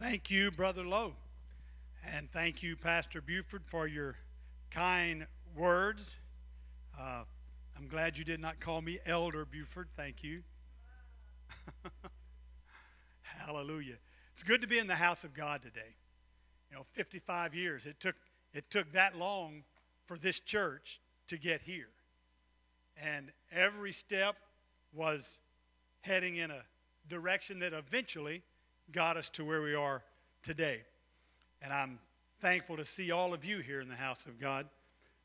Thank you, Brother Lowe. And thank you, Pastor Buford, for your kind words. Uh, I'm glad you did not call me Elder Buford. Thank you. Hallelujah. It's good to be in the house of God today. You know, 55 years. It took, it took that long for this church to get here. And every step was heading in a direction that eventually got us to where we are today. And I'm thankful to see all of you here in the house of God.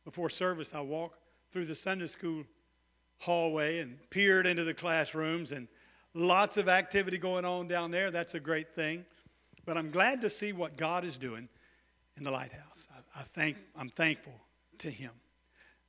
Before service, I walked through the Sunday school hallway and peered into the classrooms, and lots of activity going on down there. That's a great thing. But I'm glad to see what God is doing in the lighthouse. I, I thank, I'm thankful to Him.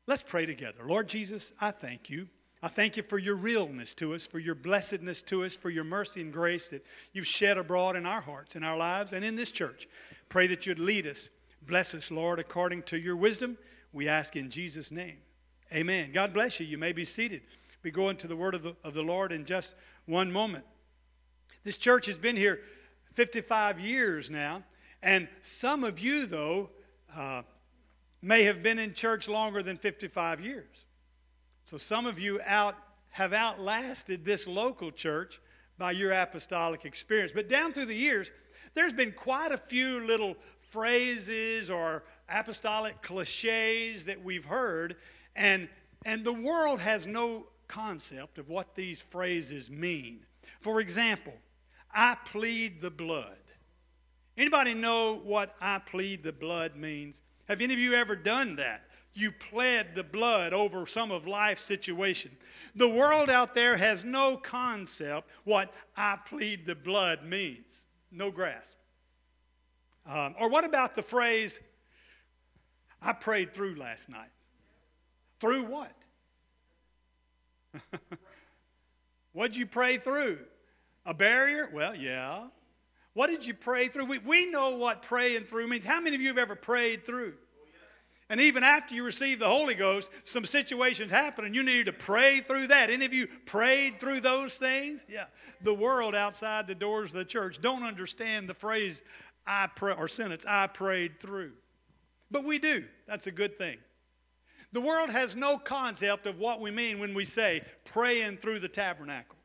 Let's pray together. Lord Jesus, I thank you. I thank you for your realness to us, for your blessedness to us, for your mercy and grace that you've shed abroad in our hearts, in our lives, and in this church. Pray that you'd lead us. Bless us, Lord, according to your wisdom. We ask in Jesus' name. Amen. God bless you. You may be seated. We go into the word of the, of the Lord in just one moment. This church has been here 55 years now, and some of you, though, uh, may have been in church longer than 55 years. So some of you out have outlasted this local church by your apostolic experience. But down through the years, there's been quite a few little phrases or apostolic cliches that we've heard, and, and the world has no concept of what these phrases mean. For example, I plead the blood. Anybody know what I plead the blood means? Have any of you ever done that? You pled the blood over some of life's situation. The world out there has no concept what I plead the blood means. No grasp. Um, or what about the phrase, I prayed through last night? Through what? What'd you pray through? A barrier? Well, yeah. What did you pray through? We, we know what praying through means. How many of you have ever prayed through? And even after you receive the Holy Ghost, some situations happen and you need to pray through that. Any of you prayed through those things? Yeah. The world outside the doors of the church don't understand the phrase I pray or sentence I prayed through. But we do. That's a good thing. The world has no concept of what we mean when we say praying through the tabernacle.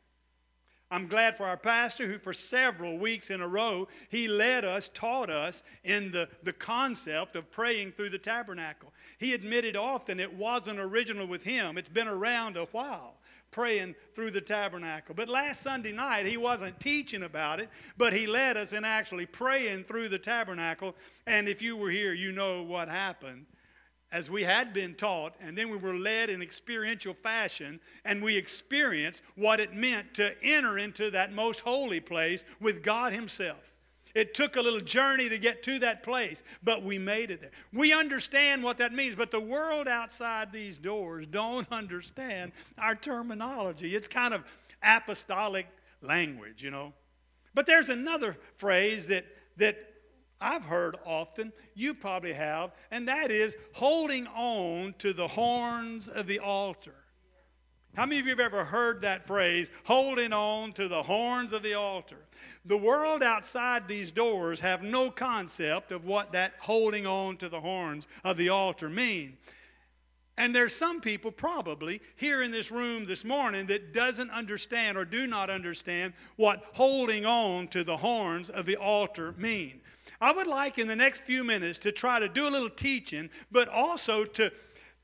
I'm glad for our pastor who, for several weeks in a row, he led us, taught us in the, the concept of praying through the tabernacle. He admitted often it wasn't original with him, it's been around a while praying through the tabernacle. But last Sunday night, he wasn't teaching about it, but he led us in actually praying through the tabernacle. And if you were here, you know what happened as we had been taught, and then we were led in experiential fashion, and we experienced what it meant to enter into that most holy place with God Himself. It took a little journey to get to that place, but we made it there. We understand what that means, but the world outside these doors don't understand our terminology. It's kind of apostolic language, you know. But there's another phrase that, that I've heard often, you probably have, and that is holding on to the horns of the altar. How many of you have ever heard that phrase, holding on to the horns of the altar? The world outside these doors have no concept of what that holding on to the horns of the altar mean. And there's some people probably here in this room this morning that doesn't understand or do not understand what holding on to the horns of the altar mean. I would like in the next few minutes to try to do a little teaching, but also to,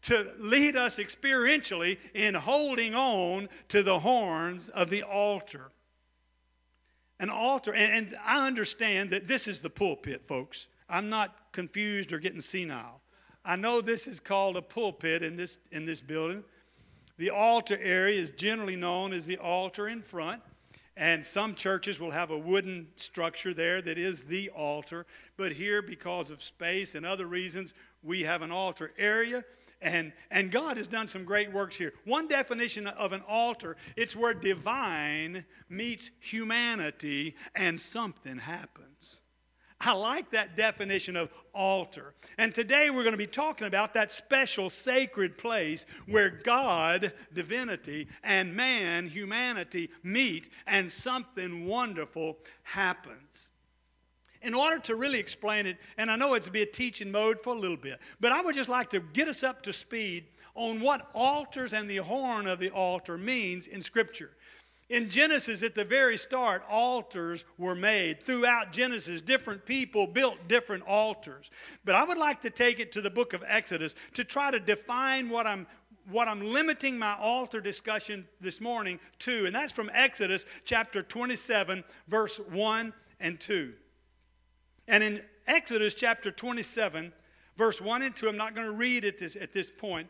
to lead us experientially in holding on to the horns of the altar. An altar, and, and I understand that this is the pulpit, folks. I'm not confused or getting senile. I know this is called a pulpit in this, in this building. The altar area is generally known as the altar in front. And some churches will have a wooden structure there that is the altar. But here, because of space and other reasons, we have an altar area. And, and God has done some great works here. One definition of an altar, it's where divine meets humanity and something happens. I like that definition of altar. And today we're going to be talking about that special sacred place where God, divinity, and man, humanity, meet and something wonderful happens. in order to really explain it, and I know it's be a teaching mode for a little bit, but I would just like to get us up to speed on what altars and the horn of the altar means in Scripture. In Genesis, at the very start, altars were made. Throughout Genesis, different people built different altars. But I would like to take it to the book of Exodus to try to define what I'm, what I'm limiting my altar discussion this morning to, and that's from Exodus chapter 27, verse 1 and 2. And in Exodus chapter 27, verse 1 and 2, I'm not going to read it this, at this point,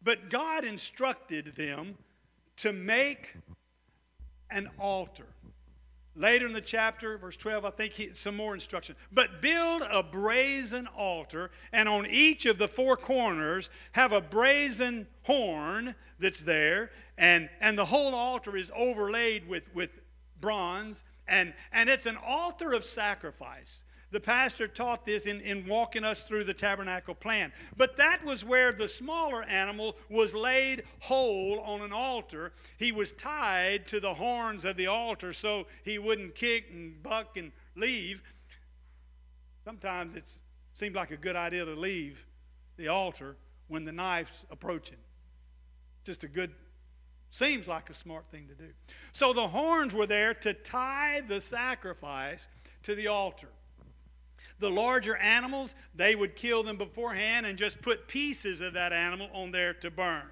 but God instructed them to make an altar. Later in the chapter, verse 12, I think he, some more instruction. But build a brazen altar, and on each of the four corners have a brazen horn that's there, and, and the whole altar is overlaid with, with bronze, and, and it's an altar of sacrifice. The pastor taught this in, in walking us through the tabernacle plan. But that was where the smaller animal was laid whole on an altar. He was tied to the horns of the altar so he wouldn't kick and buck and leave. Sometimes it seemed like a good idea to leave the altar when the knife's approaching. Just a good, seems like a smart thing to do. So the horns were there to tie the sacrifice to the altar. The larger animals, they would kill them beforehand and just put pieces of that animal on there to burn.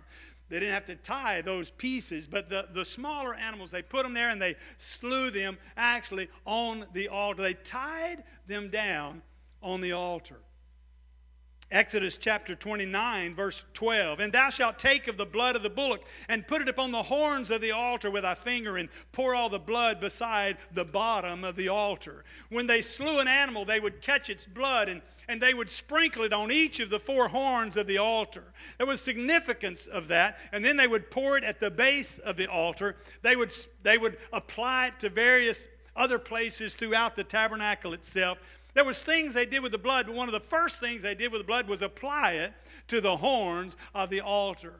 They didn't have to tie those pieces, but the, the smaller animals, they put them there and they slew them actually on the altar. They tied them down on the altar. Exodus chapter 29, verse 12. And thou shalt take of the blood of the bullock and put it upon the horns of the altar with thy finger and pour all the blood beside the bottom of the altar. When they slew an animal, they would catch its blood and, and they would sprinkle it on each of the four horns of the altar. There was significance of that. And then they would pour it at the base of the altar. They would, they would apply it to various other places throughout the tabernacle itself. There was things they did with the blood, but one of the first things they did with the blood was apply it to the horns of the altar.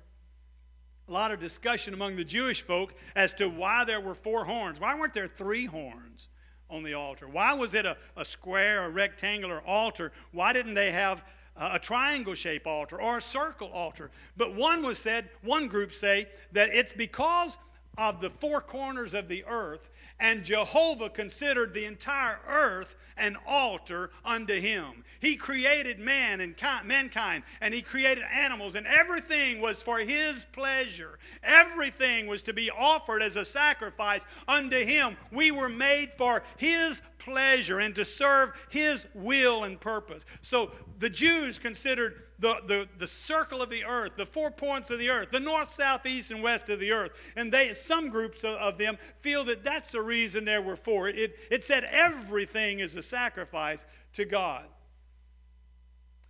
A lot of discussion among the Jewish folk as to why there were four horns. Why weren't there three horns on the altar? Why was it a, a square a rectangular altar? Why didn't they have a triangle shaped altar or a circle altar? But one was said, one group say that it's because of the four corners of the earth, and Jehovah considered the entire earth an altar unto him. He created man and mankind, and he created animals, and everything was for his pleasure. Everything was to be offered as a sacrifice unto him. We were made for his pleasure and to serve his will and purpose. So the Jews considered the, the, the circle of the earth, the four points of the earth, the north, south, east, and west of the earth. And they, some groups of, of them feel that that's the reason there were four. It, it said everything is a sacrifice to God.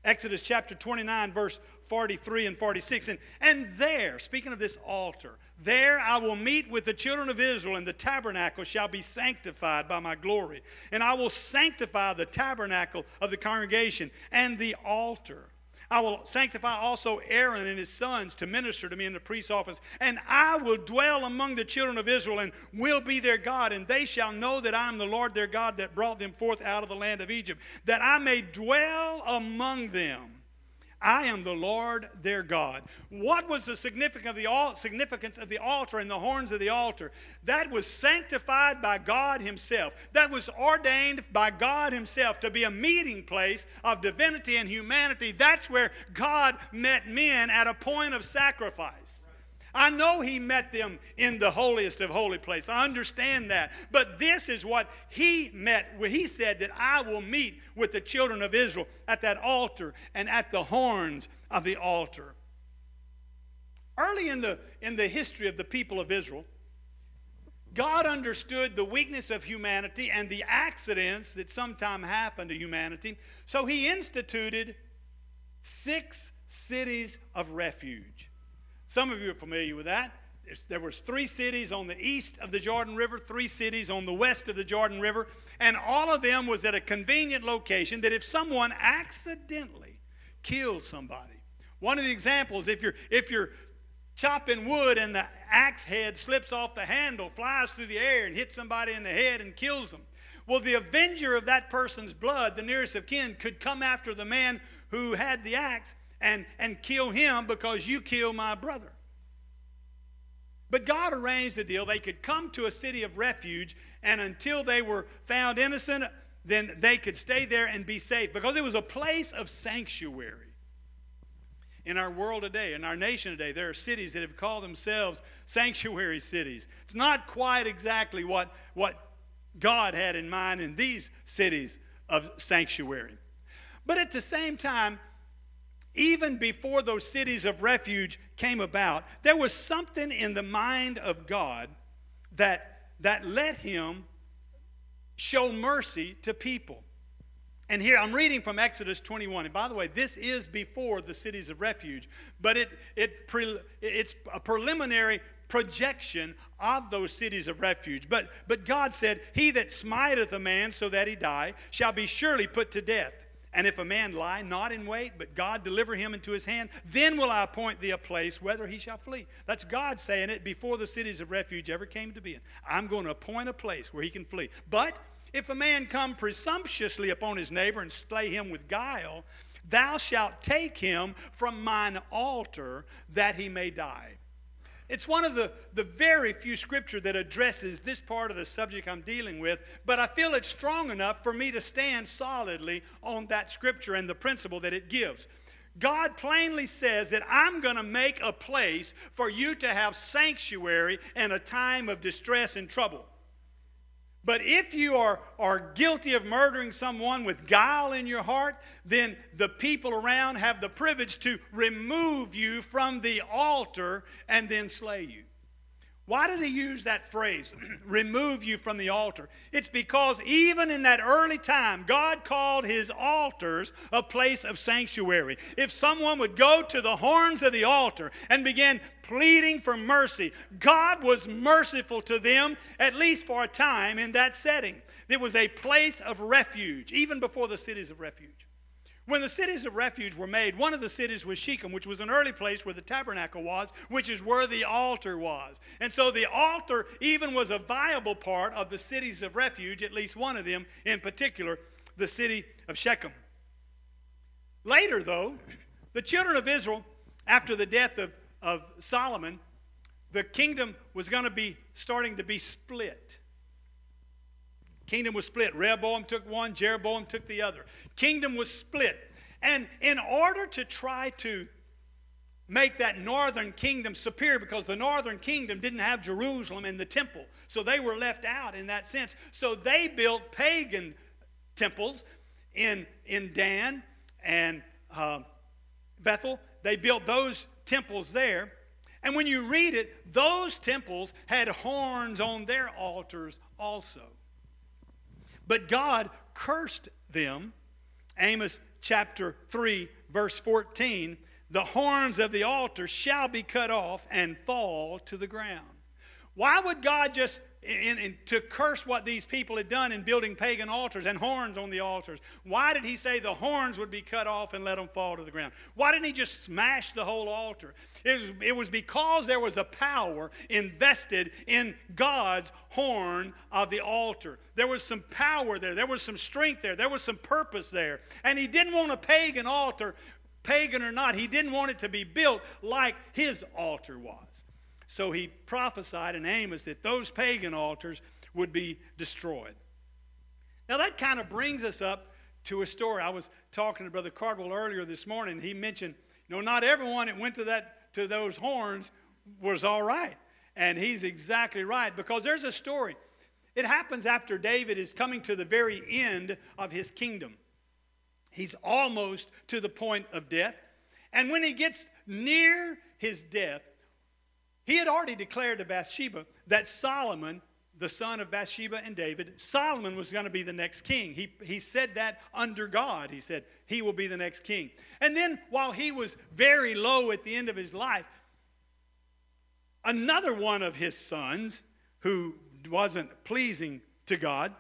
Exodus chapter 29, verse 43 and 46. And, and there, speaking of this altar, there I will meet with the children of Israel, and the tabernacle shall be sanctified by my glory. And I will sanctify the tabernacle of the congregation and the altar. I will sanctify also Aaron and his sons to minister to me in the priest's office. And I will dwell among the children of Israel and will be their God. And they shall know that I am the Lord their God that brought them forth out of the land of Egypt, that I may dwell among them. I am the Lord their God. What was the significance of the, altar and the horns of the altar? That was sanctified by God Himself. That was ordained by God Himself to be a meeting place of divinity and humanity. That's where God met men at a point of sacrifice. I know he met them in the holiest of holy place. I understand that. But this is what he met he said that I will meet with the children of Israel at that altar and at the horns of the altar. Early in the, in the history of the people of Israel, God understood the weakness of humanity and the accidents that sometimes happen to humanity. So he instituted six cities of refuge. Some of you are familiar with that. there was three cities on the east of the Jordan River, three cities on the west of the Jordan River, and all of them was at a convenient location that if someone accidentally killed somebody, one of the examples, if you're if you're chopping wood and the axe head slips off the handle, flies through the air and hits somebody in the head and kills them. Well, the avenger of that person's blood, the nearest of kin, could come after the man who had the axe and, and kill him because you killed my brother. But God arranged a deal. They could come to a city of refuge, and until they were found innocent, then they could stay there and be safe because it was a place of sanctuary. In our world today, in our nation today, there are cities that have called themselves sanctuary cities. It's not quite exactly what, what God had in mind in these cities of sanctuary. But at the same time, even before those cities of refuge came about, there was something in the mind of God that, that let him show mercy to people. And here I'm reading from Exodus 21. And by the way, this is before the cities of refuge, but it, it pre, it's a preliminary projection of those cities of refuge. But, but God said, He that smiteth a man so that he die shall be surely put to death. And if a man lie not in wait, but God deliver him into his hand, then will I appoint thee a place whither he shall flee. That's God saying it before the cities of refuge ever came to be. I'm going to appoint a place where he can flee. But if a man come presumptuously upon his neighbor and slay him with guile, thou shalt take him from mine altar that he may die. It's one of the, the very few scripture that addresses this part of the subject I'm dealing with, but I feel it's strong enough for me to stand solidly on that scripture and the principle that it gives. God plainly says that I'm going to make a place for you to have sanctuary in a time of distress and trouble. But if you are, are guilty of murdering someone with guile in your heart, then the people around have the privilege to remove you from the altar and then slay you. Why does he use that phrase, remove you from the altar? It's because even in that early time, God called his altars a place of sanctuary. If someone would go to the horns of the altar and begin pleading for mercy, God was merciful to them, at least for a time in that setting. It was a place of refuge, even before the cities of refuge. When the cities of refuge were made, one of the cities was Shechem, which was an early place where the tabernacle was, which is where the altar was. And so the altar even was a viable part of the cities of refuge, at least one of them in particular, the city of Shechem. Later, though, the children of Israel, after the death of, of Solomon, the kingdom was going to be starting to be split. Kingdom was split. Rehoboam took one, Jeroboam took the other. Kingdom was split. And in order to try to make that northern kingdom superior, because the northern kingdom didn't have Jerusalem and the temple, so they were left out in that sense. So they built pagan temples in, in Dan and uh, Bethel. They built those temples there. And when you read it, those temples had horns on their altars also. But God cursed them. Amos chapter 3, verse 14 the horns of the altar shall be cut off and fall to the ground. Why would God just in, to curse what these people had done in building pagan altars and horns on the altars. Why did he say the horns would be cut off and let them fall to the ground? Why didn't he just smash the whole altar? It was, it was because there was a power invested in God's horn of the altar. There was some power there, there was some strength there, there was some purpose there. And he didn't want a pagan altar, pagan or not, he didn't want it to be built like his altar was. So he prophesied in Amos that those pagan altars would be destroyed. Now that kind of brings us up to a story. I was talking to Brother Cardwell earlier this morning. He mentioned, you know, not everyone that went to that to those horns was all right. And he's exactly right because there's a story. It happens after David is coming to the very end of his kingdom. He's almost to the point of death. And when he gets near his death, he had already declared to Bathsheba that Solomon, the son of Bathsheba and David, Solomon was going to be the next king. He, he said that under God. He said, He will be the next king. And then, while he was very low at the end of his life, another one of his sons, who wasn't pleasing to God,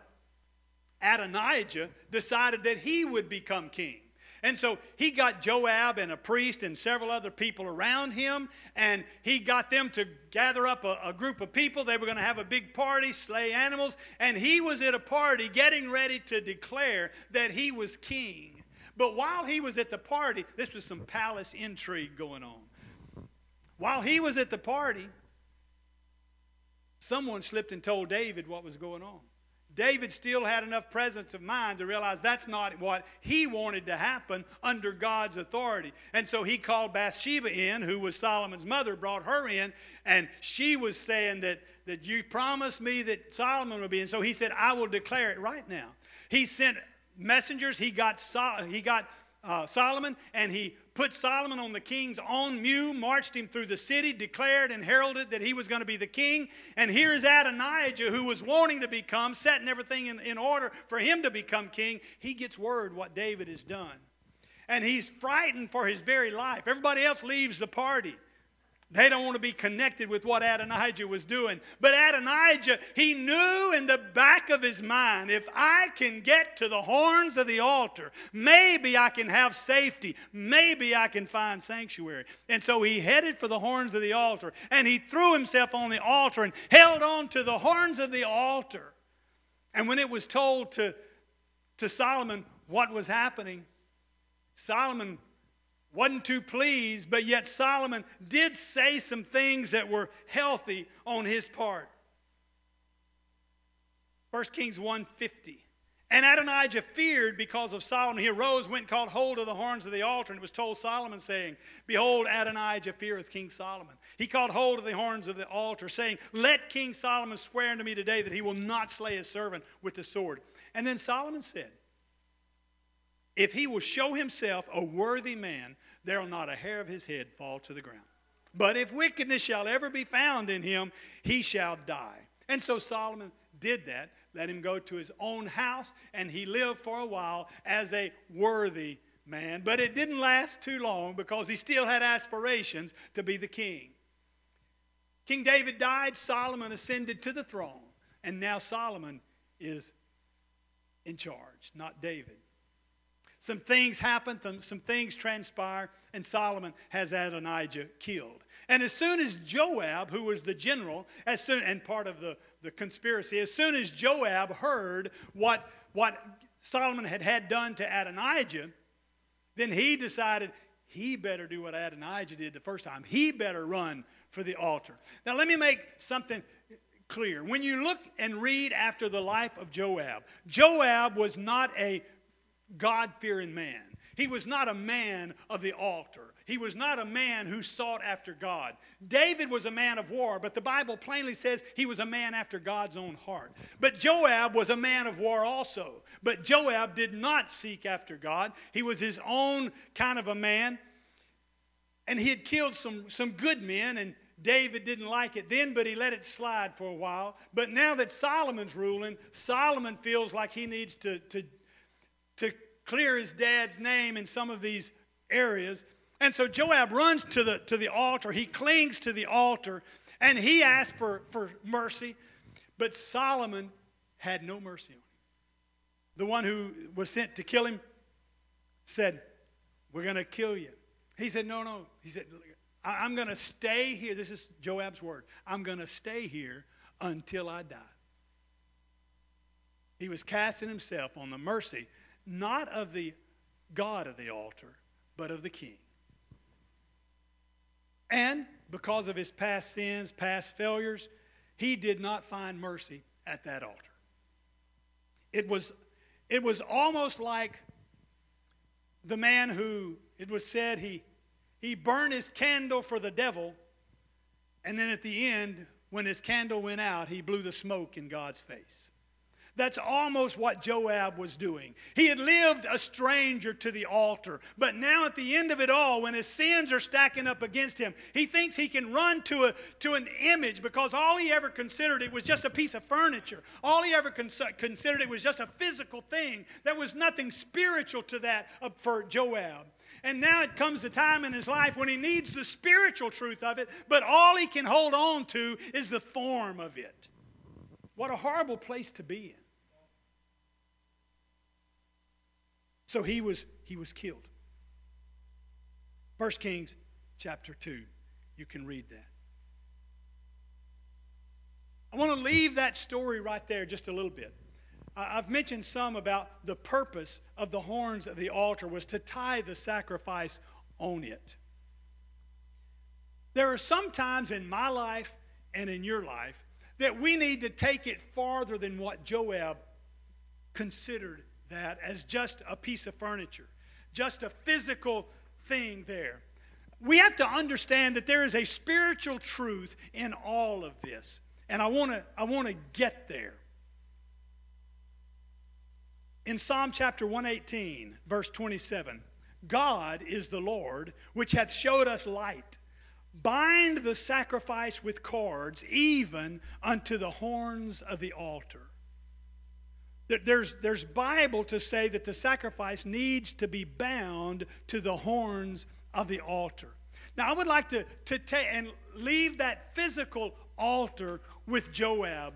Adonijah, decided that he would become king. And so he got Joab and a priest and several other people around him, and he got them to gather up a, a group of people. They were going to have a big party, slay animals, and he was at a party getting ready to declare that he was king. But while he was at the party, this was some palace intrigue going on. While he was at the party, someone slipped and told David what was going on. David still had enough presence of mind to realize that's not what he wanted to happen under God's authority. And so he called Bathsheba in, who was Solomon's mother, brought her in, and she was saying that, that you promised me that Solomon would be. And so he said, I will declare it right now. He sent messengers, he got, he got uh, Solomon, and he put Solomon on the king's own mule, marched him through the city, declared and heralded that he was going to be the king. And here's Adonijah, who was wanting to become, setting everything in, in order for him to become king. He gets word what David has done. And he's frightened for his very life. Everybody else leaves the party. They don't want to be connected with what Adonijah was doing. But Adonijah, he knew in the back of his mind if I can get to the horns of the altar, maybe I can have safety. Maybe I can find sanctuary. And so he headed for the horns of the altar and he threw himself on the altar and held on to the horns of the altar. And when it was told to, to Solomon what was happening, Solomon wasn't too pleased, but yet Solomon did say some things that were healthy on his part. 1 Kings 150. And Adonijah feared because of Solomon. He arose, went and caught hold of the horns of the altar, and it was told Solomon, saying, Behold, Adonijah feareth King Solomon. He caught hold of the horns of the altar, saying, Let King Solomon swear unto me today that he will not slay his servant with the sword. And then Solomon said, if he will show himself a worthy man, there will not a hair of his head fall to the ground. But if wickedness shall ever be found in him, he shall die. And so Solomon did that, let him go to his own house, and he lived for a while as a worthy man. But it didn't last too long because he still had aspirations to be the king. King David died, Solomon ascended to the throne, and now Solomon is in charge, not David. Some things happen, some things transpire, and Solomon has Adonijah killed. And as soon as Joab, who was the general, as soon and part of the, the conspiracy, as soon as Joab heard what, what Solomon had had done to Adonijah, then he decided he better do what Adonijah did the first time. He better run for the altar. Now, let me make something clear. When you look and read after the life of Joab, Joab was not a God fearing man. He was not a man of the altar. He was not a man who sought after God. David was a man of war, but the Bible plainly says he was a man after God's own heart. But Joab was a man of war also. But Joab did not seek after God. He was his own kind of a man. And he had killed some, some good men, and David didn't like it then, but he let it slide for a while. But now that Solomon's ruling, Solomon feels like he needs to, to to clear his dad's name in some of these areas. And so Joab runs to the, to the altar. He clings to the altar and he asks for, for mercy. But Solomon had no mercy on him. The one who was sent to kill him said, We're going to kill you. He said, No, no. He said, I'm going to stay here. This is Joab's word. I'm going to stay here until I die. He was casting himself on the mercy not of the God of the altar, but of the king. And because of his past sins, past failures, he did not find mercy at that altar. It was, it was almost like the man who, it was said, he, he burned his candle for the devil, and then at the end, when his candle went out, he blew the smoke in God's face. That's almost what Joab was doing. He had lived a stranger to the altar, but now at the end of it all, when his sins are stacking up against him, he thinks he can run to, a, to an image because all he ever considered it was just a piece of furniture. All he ever cons- considered it was just a physical thing. There was nothing spiritual to that for Joab. And now it comes the time in his life when he needs the spiritual truth of it, but all he can hold on to is the form of it. What a horrible place to be in. So he was, he was killed. 1 Kings chapter 2. You can read that. I want to leave that story right there just a little bit. I've mentioned some about the purpose of the horns of the altar was to tie the sacrifice on it. There are some times in my life and in your life that we need to take it farther than what Joab considered that as just a piece of furniture, just a physical thing there. We have to understand that there is a spiritual truth in all of this. And I want to I want to get there. In Psalm chapter 118, verse 27, God is the Lord which hath showed us light. Bind the sacrifice with cords, even unto the horns of the altar. There's, there's Bible to say that the sacrifice needs to be bound to the horns of the altar. Now, I would like to, to take and leave that physical altar with Joab,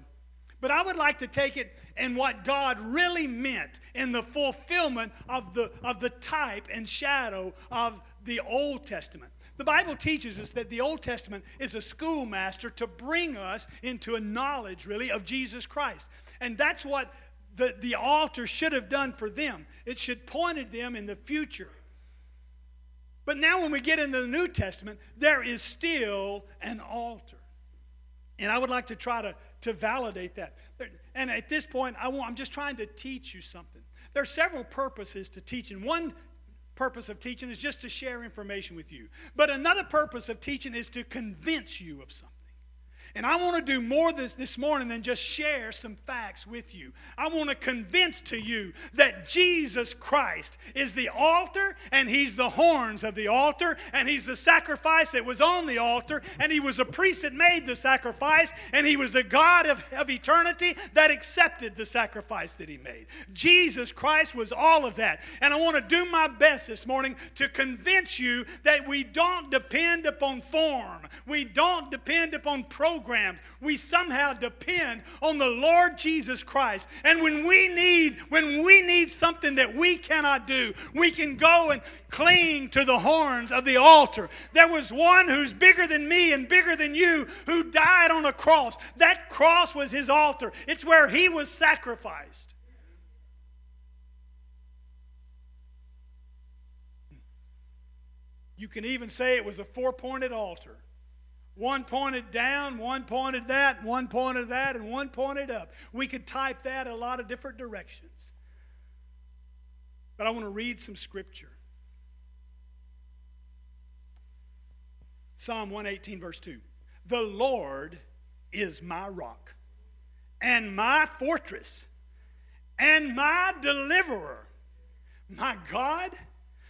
but I would like to take it and what God really meant in the fulfillment of the, of the type and shadow of the Old Testament. The Bible teaches us that the Old Testament is a schoolmaster to bring us into a knowledge, really, of Jesus Christ. And that's what the, the altar should have done for them. It should pointed them in the future. But now, when we get into the New Testament, there is still an altar. And I would like to try to, to validate that. And at this point, I want, I'm just trying to teach you something. There are several purposes to teaching. One purpose of teaching is just to share information with you. But another purpose of teaching is to convince you of something. And I want to do more this, this morning than just share some facts with you. I want to convince to you that Jesus Christ is the altar and he's the horns of the altar and he's the sacrifice that was on the altar and he was a priest that made the sacrifice and he was the God of, of eternity that accepted the sacrifice that he made. Jesus Christ was all of that. And I want to do my best this morning to convince you that we don't depend upon form. We don't depend upon program programs. We somehow depend on the Lord Jesus Christ. And when we need, when we need something that we cannot do, we can go and cling to the horns of the altar. There was one who's bigger than me and bigger than you who died on a cross. That cross was his altar. It's where he was sacrificed. You can even say it was a four pointed altar. One pointed down, one pointed that, one pointed that, and one pointed up. We could type that a lot of different directions. But I want to read some scripture. Psalm 118, verse 2. The Lord is my rock and my fortress and my deliverer, my God,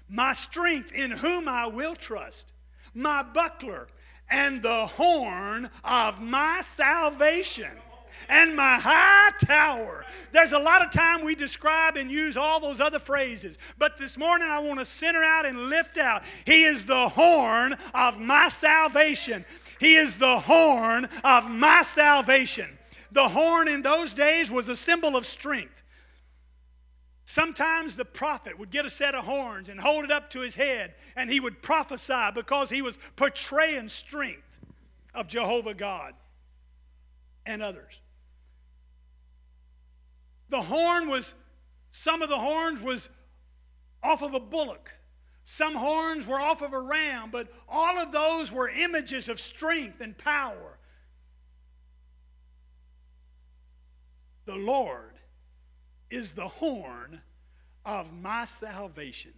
my strength in whom I will trust, my buckler and the horn of my salvation and my high tower. There's a lot of time we describe and use all those other phrases, but this morning I want to center out and lift out. He is the horn of my salvation. He is the horn of my salvation. The horn in those days was a symbol of strength. Sometimes the prophet would get a set of horns and hold it up to his head, and he would prophesy because he was portraying strength of Jehovah God and others. The horn was, some of the horns was off of a bullock. Some horns were off of a ram, but all of those were images of strength and power. The Lord is the horn of my salvation.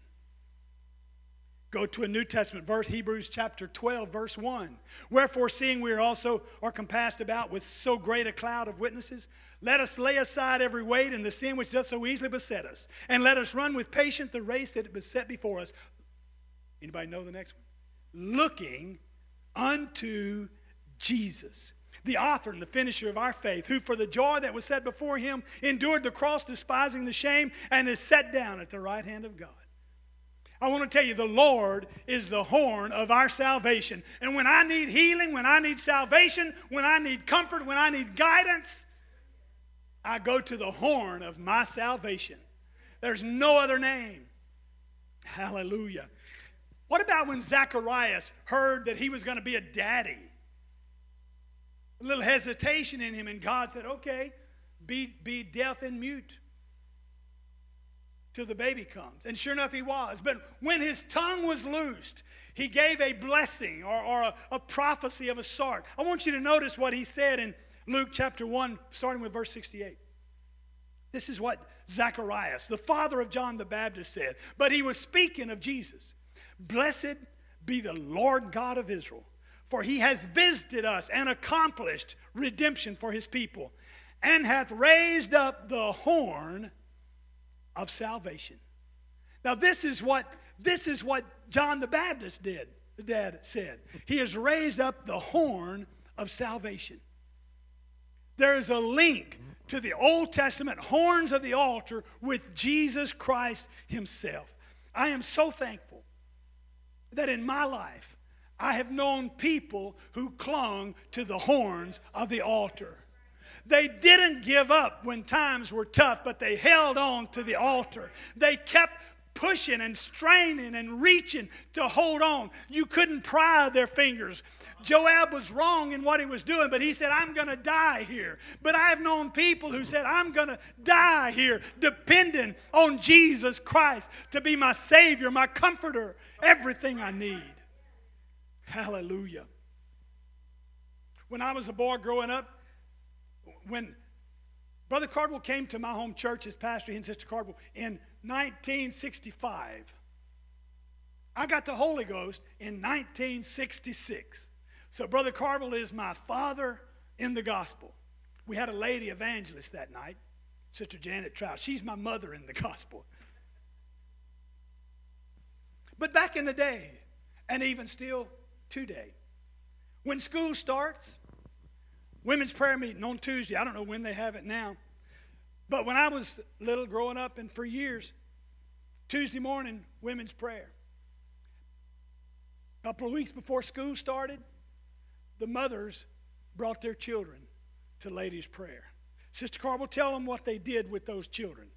Go to a New Testament verse, Hebrews chapter 12, verse 1. Wherefore, seeing we are also are compassed about with so great a cloud of witnesses, let us lay aside every weight and the sin which does so easily beset us, and let us run with patience the race that is set before us. Anybody know the next one? Looking unto Jesus the author and the finisher of our faith, who for the joy that was set before him endured the cross, despising the shame, and is set down at the right hand of God. I want to tell you, the Lord is the horn of our salvation. And when I need healing, when I need salvation, when I need comfort, when I need guidance, I go to the horn of my salvation. There's no other name Hallelujah. What about when Zacharias heard that he was going to be a daddy? Little hesitation in him, and God said, Okay, be, be deaf and mute till the baby comes. And sure enough, he was. But when his tongue was loosed, he gave a blessing or, or a, a prophecy of a sort. I want you to notice what he said in Luke chapter 1, starting with verse 68. This is what Zacharias, the father of John the Baptist, said. But he was speaking of Jesus. Blessed be the Lord God of Israel, for he has visited us and accomplished redemption for his people, and hath raised up the horn of salvation. Now, this is what this is what John the Baptist did, the dad said. He has raised up the horn of salvation. There is a link to the Old Testament horns of the altar with Jesus Christ Himself. I am so thankful that in my life I have known people who clung to the horns of the altar. They didn't give up when times were tough, but they held on to the altar. They kept pushing and straining and reaching to hold on. You couldn't pry their fingers. Joab was wrong in what he was doing, but he said, I'm going to die here. But I've known people who said, I'm going to die here, depending on Jesus Christ to be my Savior, my comforter, everything I need. Hallelujah. When I was a boy growing up, when Brother Cardwell came to my home church as pastor, he and Sister Cardwell, in 1965. I got the Holy Ghost in 1966. So Brother Cardwell is my father in the gospel. We had a lady evangelist that night, Sister Janet Trout. She's my mother in the gospel. But back in the day, and even still today, when school starts, women's prayer meeting on Tuesday. I don't know when they have it now. But when I was little growing up and for years, Tuesday morning, women's prayer. A couple of weeks before school started, the mothers brought their children to ladies' prayer. Sister Carl tell them what they did with those children.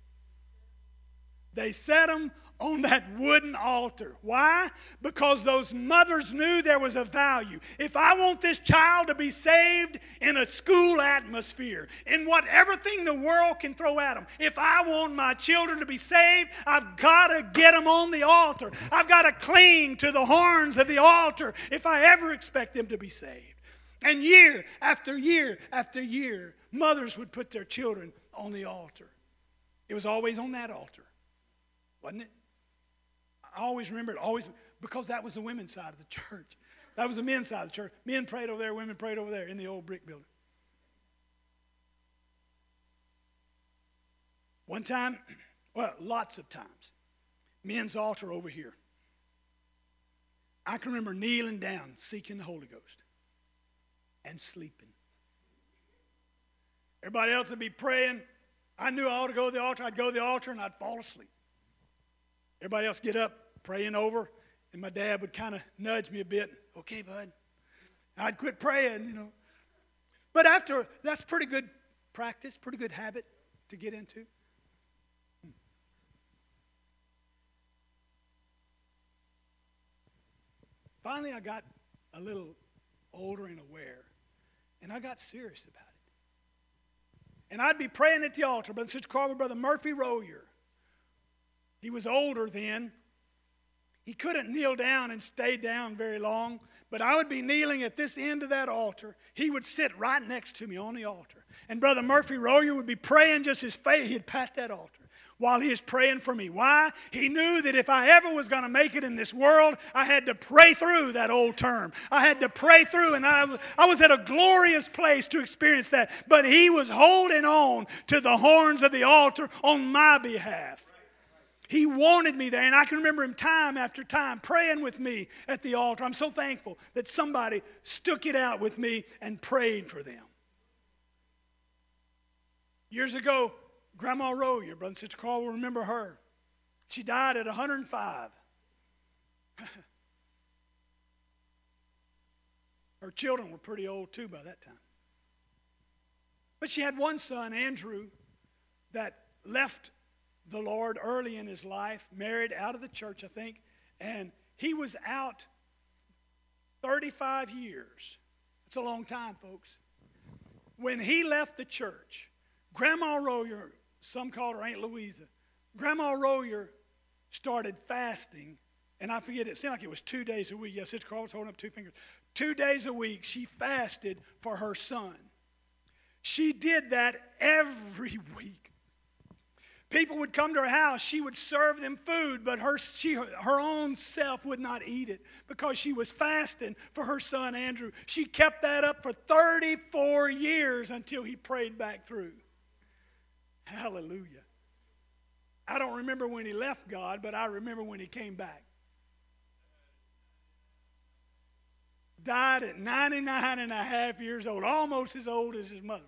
They set them on that wooden altar. Why? Because those mothers knew there was a value. If I want this child to be saved in a school atmosphere, in whatever thing the world can throw at them, if I want my children to be saved, I've got to get them on the altar. I've got to cling to the horns of the altar if I ever expect them to be saved. And year after year after year, mothers would put their children on the altar. It was always on that altar, wasn't it? I always remember it, always, because that was the women's side of the church. That was the men's side of the church. Men prayed over there, women prayed over there in the old brick building. One time, well, lots of times, men's altar over here. I can remember kneeling down, seeking the Holy Ghost, and sleeping. Everybody else would be praying. I knew I ought to go to the altar. I'd go to the altar and I'd fall asleep. Everybody else get up, praying over, and my dad would kind of nudge me a bit. Okay, bud. I'd quit praying, you know. But after, that's pretty good practice, pretty good habit to get into. Finally, I got a little older and aware, and I got serious about it. And I'd be praying at the altar, Brother Sister Carver, Brother Murphy Royer. He was older then, he couldn't kneel down and stay down very long, but I would be kneeling at this end of that altar. He would sit right next to me on the altar. And Brother Murphy Royer would be praying just his face. He'd pat that altar while he was praying for me. Why? He knew that if I ever was going to make it in this world, I had to pray through that old term. I had to pray through, and I, I was at a glorious place to experience that. But he was holding on to the horns of the altar on my behalf. He wanted me there, and I can remember him time after time praying with me at the altar. I'm so thankful that somebody stuck it out with me and prayed for them. Years ago, Grandma Rowe, your brother and sister Carl will remember her. She died at 105. her children were pretty old too by that time. But she had one son, Andrew, that left the Lord early in his life, married out of the church, I think, and he was out 35 years. It's a long time, folks. When he left the church, Grandma Royer, some called her Aunt Louisa, Grandma Royer started fasting, and I forget, it seemed like it was two days a week. Yes, Sister Carl was holding up two fingers. Two days a week, she fasted for her son. She did that every week. People would come to her house, she would serve them food, but her, she, her own self would not eat it because she was fasting for her son Andrew. She kept that up for 34 years until he prayed back through. Hallelujah. I don't remember when he left God, but I remember when he came back. Died at 99 and a half years old, almost as old as his mother.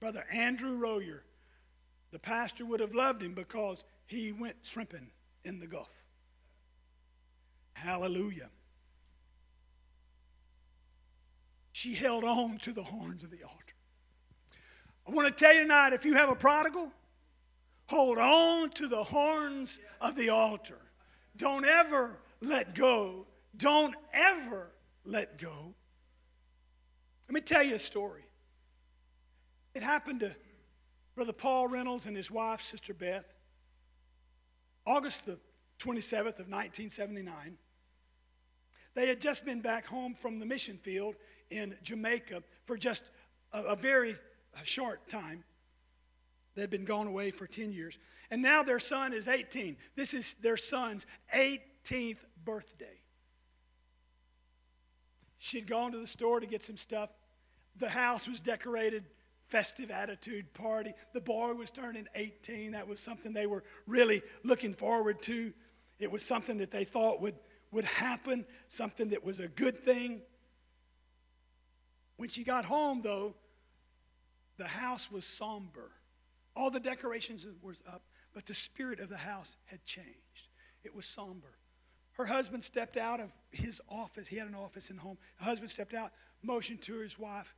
Brother Andrew Royer the pastor would have loved him because he went shrimping in the Gulf. Hallelujah. She held on to the horns of the altar. I want to tell you tonight if you have a prodigal, hold on to the horns of the altar. Don't ever let go. Don't ever let go. Let me tell you a story. It happened to Brother Paul Reynolds and his wife, Sister Beth, August the 27th of 1979, they had just been back home from the mission field in Jamaica for just a, a very short time. They'd been gone away for 10 years. And now their son is 18. This is their son's 18th birthday. She'd gone to the store to get some stuff. The house was decorated festive attitude party. The boy was turning 18. That was something they were really looking forward to. It was something that they thought would, would happen, something that was a good thing. When she got home, though, the house was somber. All the decorations were up, but the spirit of the house had changed. It was somber. Her husband stepped out of his office. He had an office in the home. Her husband stepped out, motioned to his wife,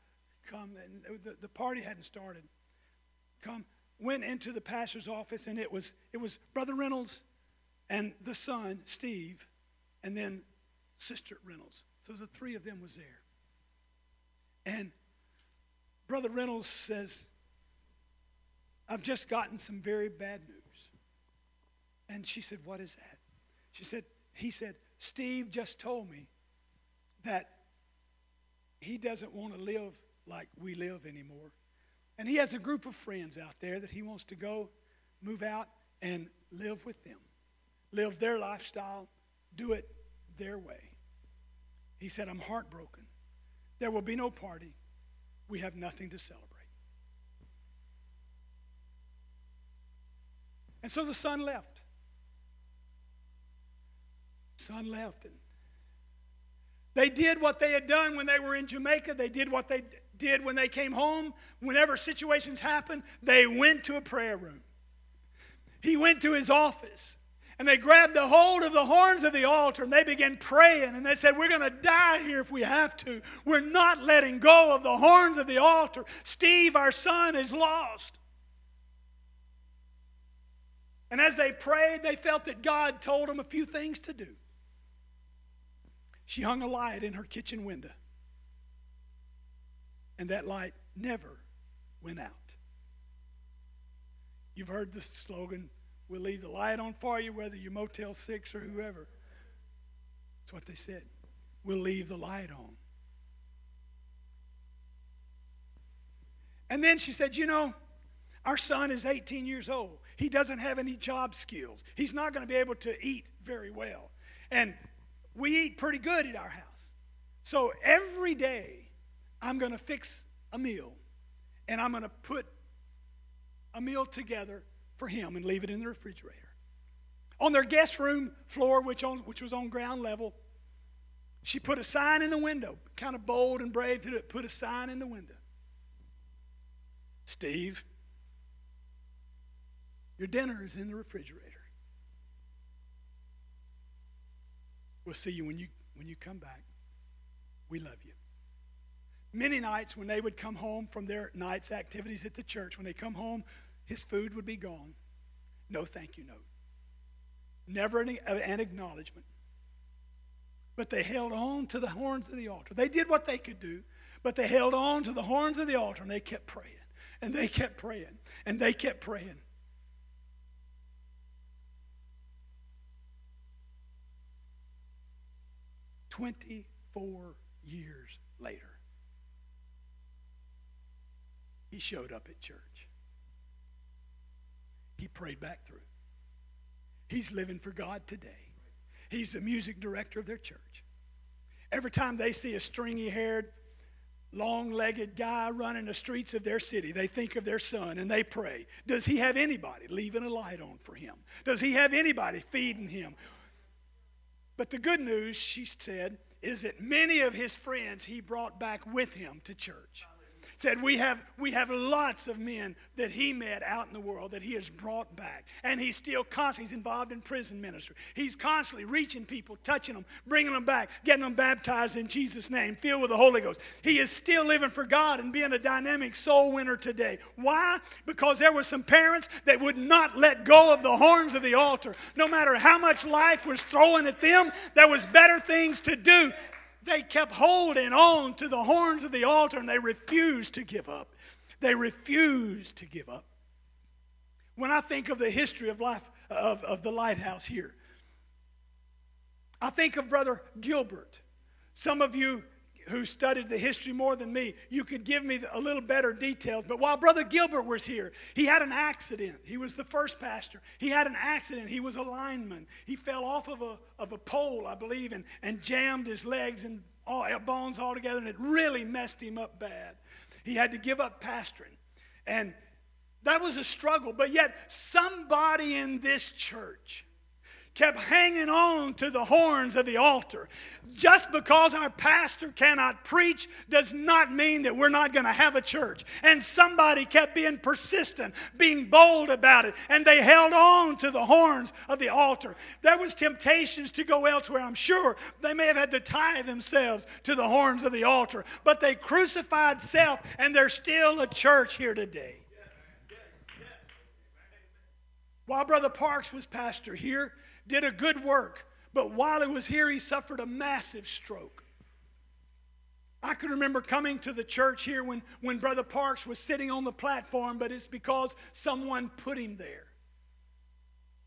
come, and the, the party hadn't started. Come, went into the pastor's office, and it was, it was Brother Reynolds and the son, Steve, and then Sister Reynolds. So the three of them was there. And Brother Reynolds says, I've just gotten some very bad news. And she said, What is that? She said, He said, Steve just told me that he doesn't want to live like we live anymore. And he has a group of friends out there that he wants to go move out and live with them, live their lifestyle, do it their way. He said, I'm heartbroken. There will be no party. We have nothing to celebrate. And so the son left. Son left. And they did what they had done when they were in Jamaica. They did what they did when they came home, whenever situations happened, they went to a prayer room. He went to his office and they grabbed a hold of the horns of the altar and they began praying and they said, We're going to die here if we have to. We're not letting go of the horns of the altar. Steve, our son, is lost. And as they prayed, they felt that God told them a few things to do. She hung a light in her kitchen window and that light never went out. You've heard the slogan, we'll leave the light on for you, whether you're Motel 6 or whoever. That's what they said. We'll leave the light on. And then she said, You know, our son is 18 years old. He doesn't have any job skills. He's not going to be able to eat very well. And we eat pretty good at our house. So every day, I'm going to fix a meal and I'm going to put a meal together for him and leave it in the refrigerator. On their guest room floor, which, on, which was on ground level, she put a sign in the window, kind of bold and brave to put a sign in the window. Steve, your dinner is in the refrigerator. We'll see you when you when you come back. We love you many nights when they would come home from their nights activities at the church, when they come home, his food would be gone. No thank you note. Never an, an acknowledgement. But they held on to the horns of the altar. They did what they could do, but they held on to the horns of the altar and they kept praying. And they kept praying. And they kept praying. Twenty-four years later, he showed up at church. He prayed back through. He's living for God today. He's the music director of their church. Every time they see a stringy haired, long legged guy running the streets of their city, they think of their son and they pray. Does he have anybody leaving a light on for him? Does he have anybody feeding him? But the good news, she said, is that many of his friends he brought back with him to church said we have we have lots of men that he met out in the world that he has brought back. And he's still constantly he's involved in prison ministry. He's constantly reaching people touching them bringing them back getting them baptized in jesus name filled with the holy ghost. He is still living for god and being a dynamic soul winner today. Why? Because there were some parents that would not let go of the horns of the altar. No matter how much life was throwing at them there was better things to do they kept holding on to the horns of the altar and they refused to give up. They refused to give up. When I think of the history of life of, of the lighthouse here, I think of Brother Gilbert. Some of you who studied the history more than me, you could give me a little better details. But while Brother Gilbert was here, he had an accident. He was the first pastor. He had an accident. He was a lineman. He fell off of a, of a pole, I believe, and, and jammed his legs and all, uh, bones all together, and it really messed him up bad. He had to give up pastoring. And that was a struggle. But yet, somebody in this church kept hanging on to the horns of the altar. Just because our pastor cannot preach does not mean that we're not going to have a church. And somebody kept being persistent, being bold about it, and they held on to the horns of the altar. There was temptations to go elsewhere, I'm sure. They may have had to tie themselves to the horns of the altar, but they crucified self and there's still a church here today. While Brother Parks was pastor here, did a good work, but while he was here, he suffered a massive stroke. I can remember coming to the church here when, when Brother Parks was sitting on the platform, but it's because someone put him there.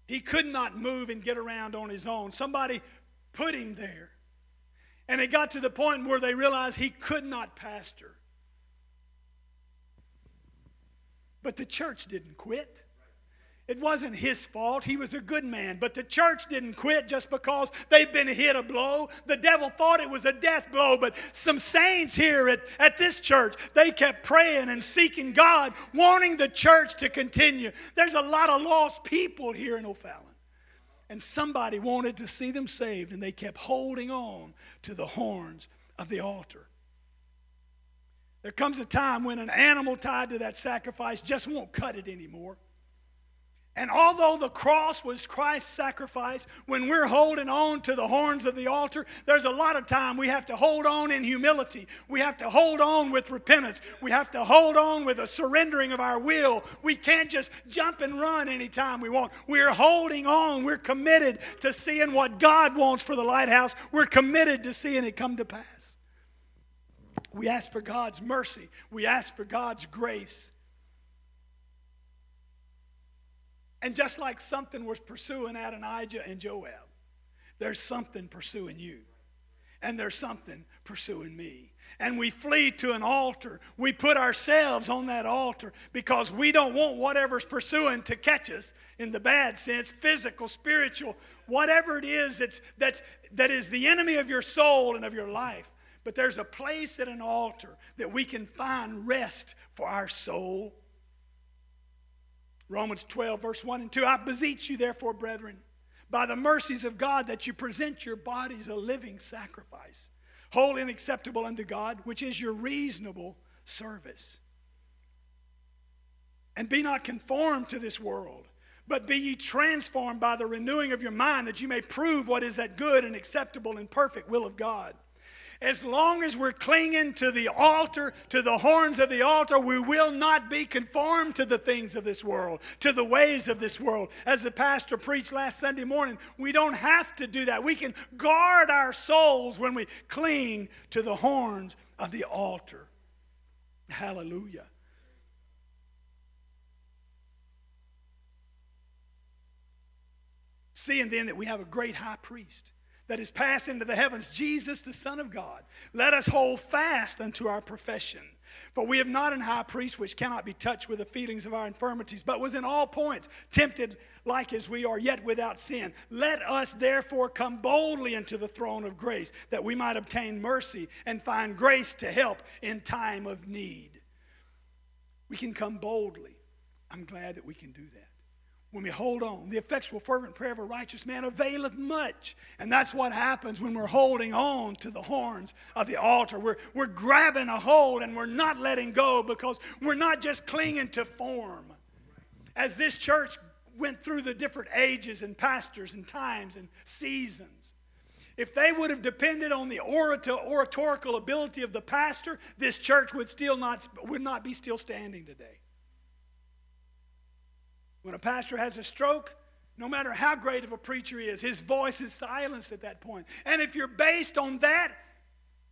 He could not move and get around on his own. Somebody put him there. And it got to the point where they realized he could not pastor. But the church didn't quit. It wasn't his fault. He was a good man. But the church didn't quit just because they've been hit a blow. The devil thought it was a death blow. But some saints here at, at this church, they kept praying and seeking God, wanting the church to continue. There's a lot of lost people here in O'Fallon. And somebody wanted to see them saved, and they kept holding on to the horns of the altar. There comes a time when an animal tied to that sacrifice just won't cut it anymore. And although the cross was Christ's sacrifice, when we're holding on to the horns of the altar, there's a lot of time we have to hold on in humility. We have to hold on with repentance. We have to hold on with a surrendering of our will. We can't just jump and run anytime we want. We're holding on. We're committed to seeing what God wants for the lighthouse. We're committed to seeing it come to pass. We ask for God's mercy. We ask for God's grace. And just like something was pursuing Adonijah and Joab, there's something pursuing you. And there's something pursuing me. And we flee to an altar. We put ourselves on that altar because we don't want whatever's pursuing to catch us in the bad sense, physical, spiritual, whatever it is that's, that's, that is the enemy of your soul and of your life. But there's a place at an altar that we can find rest for our soul Romans 12, verse 1 and 2. I beseech you, therefore, brethren, by the mercies of God, that you present your bodies a living sacrifice, holy and acceptable unto God, which is your reasonable service. And be not conformed to this world, but be ye transformed by the renewing of your mind, that you may prove what is that good and acceptable and perfect will of God. As long as we're clinging to the altar, to the horns of the altar, we will not be conformed to the things of this world, to the ways of this world. As the pastor preached last Sunday morning, we don't have to do that. We can guard our souls when we cling to the horns of the altar. Hallelujah. Seeing then that we have a great high priest that is passed into the heavens, Jesus, the Son of God. Let us hold fast unto our profession. For we have not an high priest which cannot be touched with the feelings of our infirmities, but was in all points tempted like as we are, yet without sin. Let us therefore come boldly into the throne of grace, that we might obtain mercy and find grace to help in time of need. We can come boldly. I'm glad that we can do that when we hold on. The effectual, fervent prayer of a righteous man availeth much. And that's what happens when we're holding on to the horns of the altar. We're, we're grabbing a hold and we're not letting go because we're not just clinging to form. As this church went through the different ages and pastors and times and seasons, if they would have depended on the oratorical ability of the pastor, this church would still not, would not be still standing today. When a pastor has a stroke, no matter how great of a preacher he is, his voice is silenced at that point. And if you're based on that,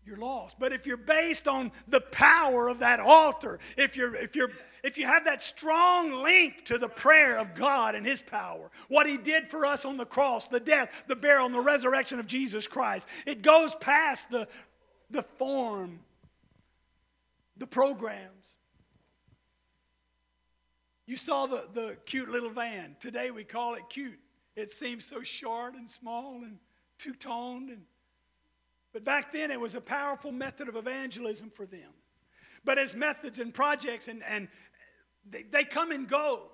you're lost. But if you're based on the power of that altar, if you're if you're if you have that strong link to the prayer of God and his power, what he did for us on the cross, the death, the burial, and the resurrection of Jesus Christ, it goes past the, the form, the programs. You saw the, the cute little van. Today we call it cute. It seems so short and small and two toned. And, but back then it was a powerful method of evangelism for them. But as methods and projects, and, and they, they come and go.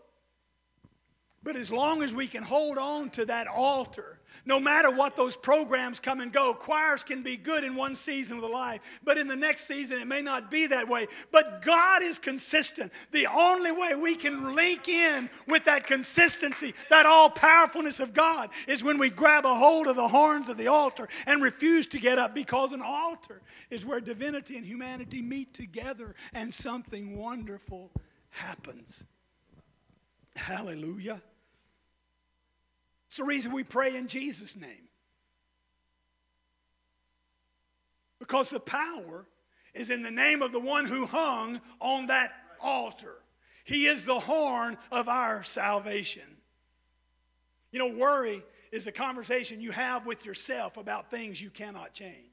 But as long as we can hold on to that altar, no matter what those programs come and go, choirs can be good in one season of the life, but in the next season it may not be that way. But God is consistent. The only way we can link in with that consistency, that all powerfulness of God, is when we grab a hold of the horns of the altar and refuse to get up because an altar is where divinity and humanity meet together and something wonderful happens. Hallelujah. It's the reason we pray in Jesus' name. Because the power is in the name of the one who hung on that altar. He is the horn of our salvation. You know, worry is the conversation you have with yourself about things you cannot change.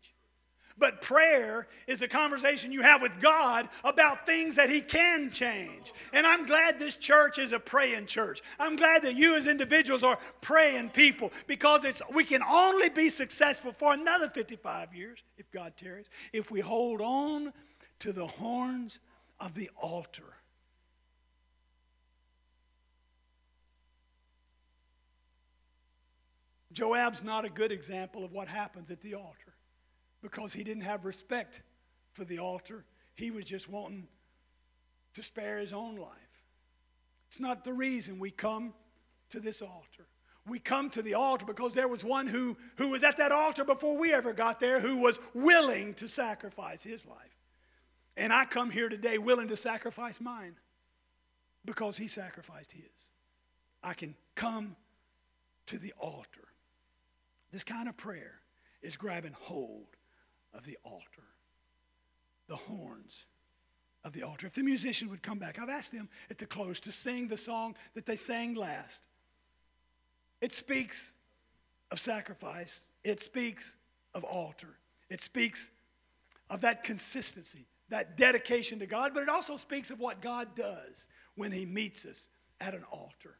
But prayer is a conversation you have with God about things that He can change. And I'm glad this church is a praying church. I'm glad that you as individuals are praying people because it's, we can only be successful for another 55 years, if God tarries, if we hold on to the horns of the altar. Joab's not a good example of what happens at the altar because he didn't have respect for the altar. He was just wanting to spare his own life. It's not the reason we come to this altar. We come to the altar because there was one who, who was at that altar before we ever got there who was willing to sacrifice his life. And I come here today willing to sacrifice mine because he sacrificed his. I can come to the altar. This kind of prayer is grabbing hold of the altar, the horns of the altar. If the musician would come back, I've asked them at the close to sing the song that they sang last. It speaks of sacrifice, it speaks of altar, it speaks of that consistency, that dedication to God, but it also speaks of what God does when He meets us at an altar.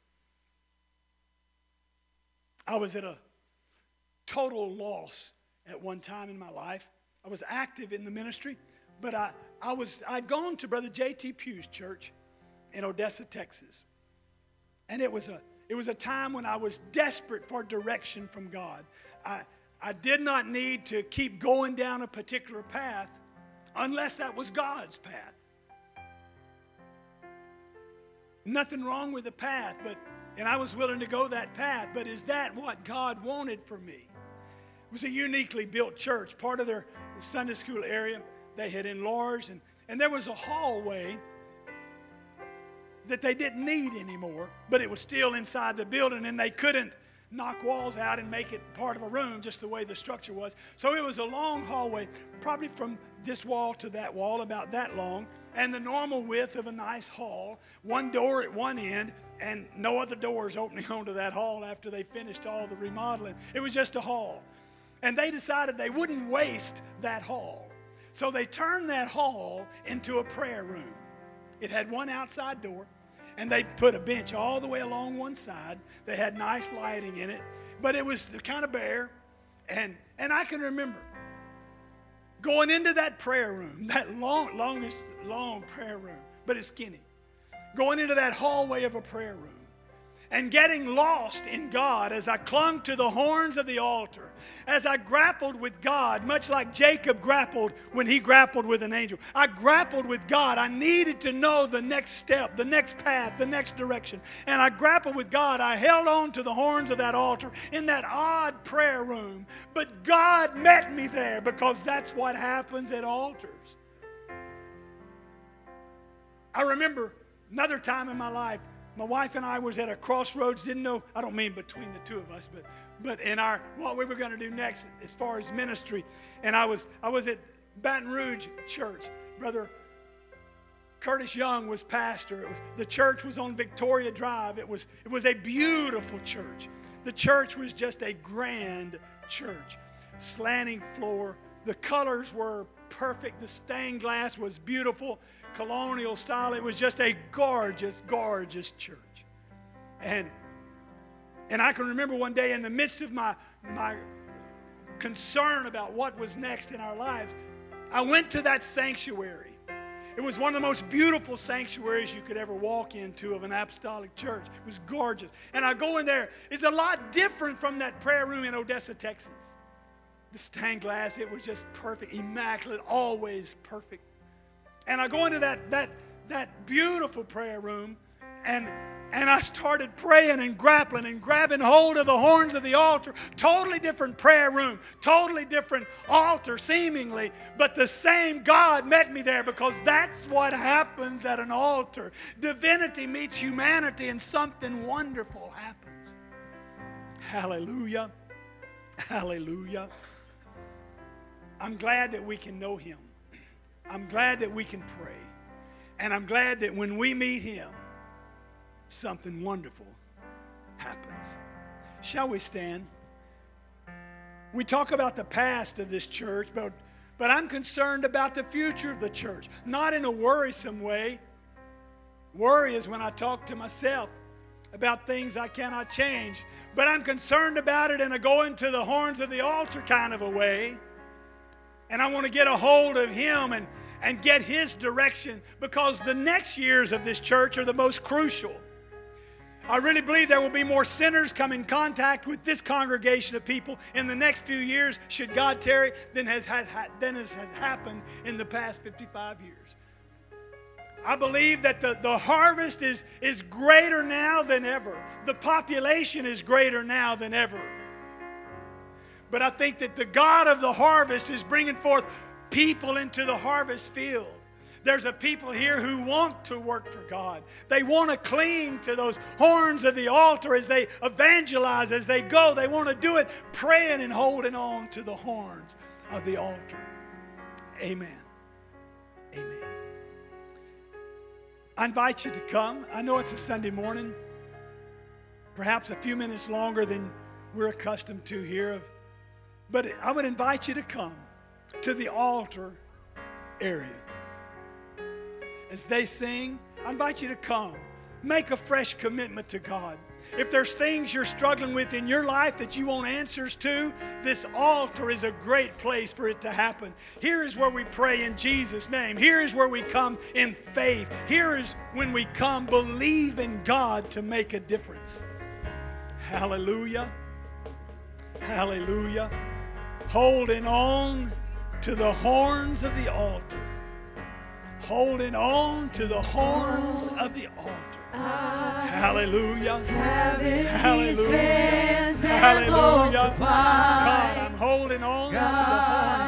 I was at a total loss at one time in my life. I was active in the ministry, but I, I was, I'd gone to Brother J.T. Pugh's church in Odessa, Texas. And it was a, it was a time when I was desperate for direction from God. I, I did not need to keep going down a particular path unless that was God's path. Nothing wrong with the path, but and I was willing to go that path, but is that what God wanted for me? Was a uniquely built church. Part of their Sunday school area, they had enlarged, and, and there was a hallway that they didn't need anymore, but it was still inside the building, and they couldn't knock walls out and make it part of a room just the way the structure was. So it was a long hallway, probably from this wall to that wall, about that long, and the normal width of a nice hall, one door at one end, and no other doors opening onto that hall after they finished all the remodeling. It was just a hall. And they decided they wouldn't waste that hall. So they turned that hall into a prayer room. It had one outside door, and they put a bench all the way along one side. They had nice lighting in it, but it was kind of bare. And, and I can remember going into that prayer room, that long, longest, long prayer room, but it's skinny, going into that hallway of a prayer room and getting lost in God as I clung to the horns of the altar, as I grappled with God, much like Jacob grappled when he grappled with an angel. I grappled with God. I needed to know the next step, the next path, the next direction. And I grappled with God. I held on to the horns of that altar in that odd prayer room. But God met me there because that's what happens at altars. I remember another time in my life my wife and I was at a crossroads, didn't know, I don't mean between the two of us, but but in our what we were going to do next as far as ministry. And I was I was at Baton Rouge Church. Brother Curtis Young was pastor. Was, the church was on Victoria Drive. It was it was a beautiful church. The church was just a grand church. Slanting floor. The colors were perfect. The stained glass was beautiful colonial style. It was just a gorgeous, gorgeous church. And, and I can remember one day in the midst of my, my concern about what was next in our lives, I went to that sanctuary. It was one of the most beautiful sanctuaries you could ever walk into of an apostolic church. It was gorgeous. And I go in there. It's a lot different from that prayer room in Odessa, Texas. The stained glass, it was just perfect, immaculate, always perfect. And I go into that, that, that beautiful prayer room and, and I started praying and grappling and grabbing hold of the horns of the altar. Totally different prayer room, totally different altar, seemingly, but the same God met me there because that's what happens at an altar. Divinity meets humanity, and something wonderful happens. Hallelujah. Hallelujah. I'm glad that we can know Him. I'm glad that we can pray. And I'm glad that when we meet Him, something wonderful happens. Shall we stand? We talk about the past of this church, but, but I'm concerned about the future of the church, not in a worrisome way. Worry is when I talk to myself about things I cannot change, but I'm concerned about it in a going to the horns of the altar kind of a way. And I want to get a hold of Him and and get His direction because the next years of this church are the most crucial. I really believe there will be more sinners come in contact with this congregation of people in the next few years, should God tarry, than has, had, than has happened in the past 55 years. I believe that the, the harvest is, is greater now than ever. The population is greater now than ever. But I think that the God of the harvest is bringing forth people into the harvest field. There's a people here who want to work for God. They want to cling to those horns of the altar as they evangelize, as they go. They want to do it praying and holding on to the horns of the altar. Amen. Amen. I invite you to come. I know it's a Sunday morning, perhaps a few minutes longer than we're accustomed to here, but I would invite you to come to the altar area. As they sing, I invite you to come. Make a fresh commitment to God. If there's things you're struggling with in your life that you want answers to, this altar is a great place for it to happen. Here is where we pray in Jesus' name. Here is where we come in faith. Here is when we come believe in God to make a difference. Hallelujah. Hallelujah. Holding on to the horns of the altar, holding on to the horns of the altar. Hallelujah. Hallelujah. Hallelujah. God, I'm holding on. God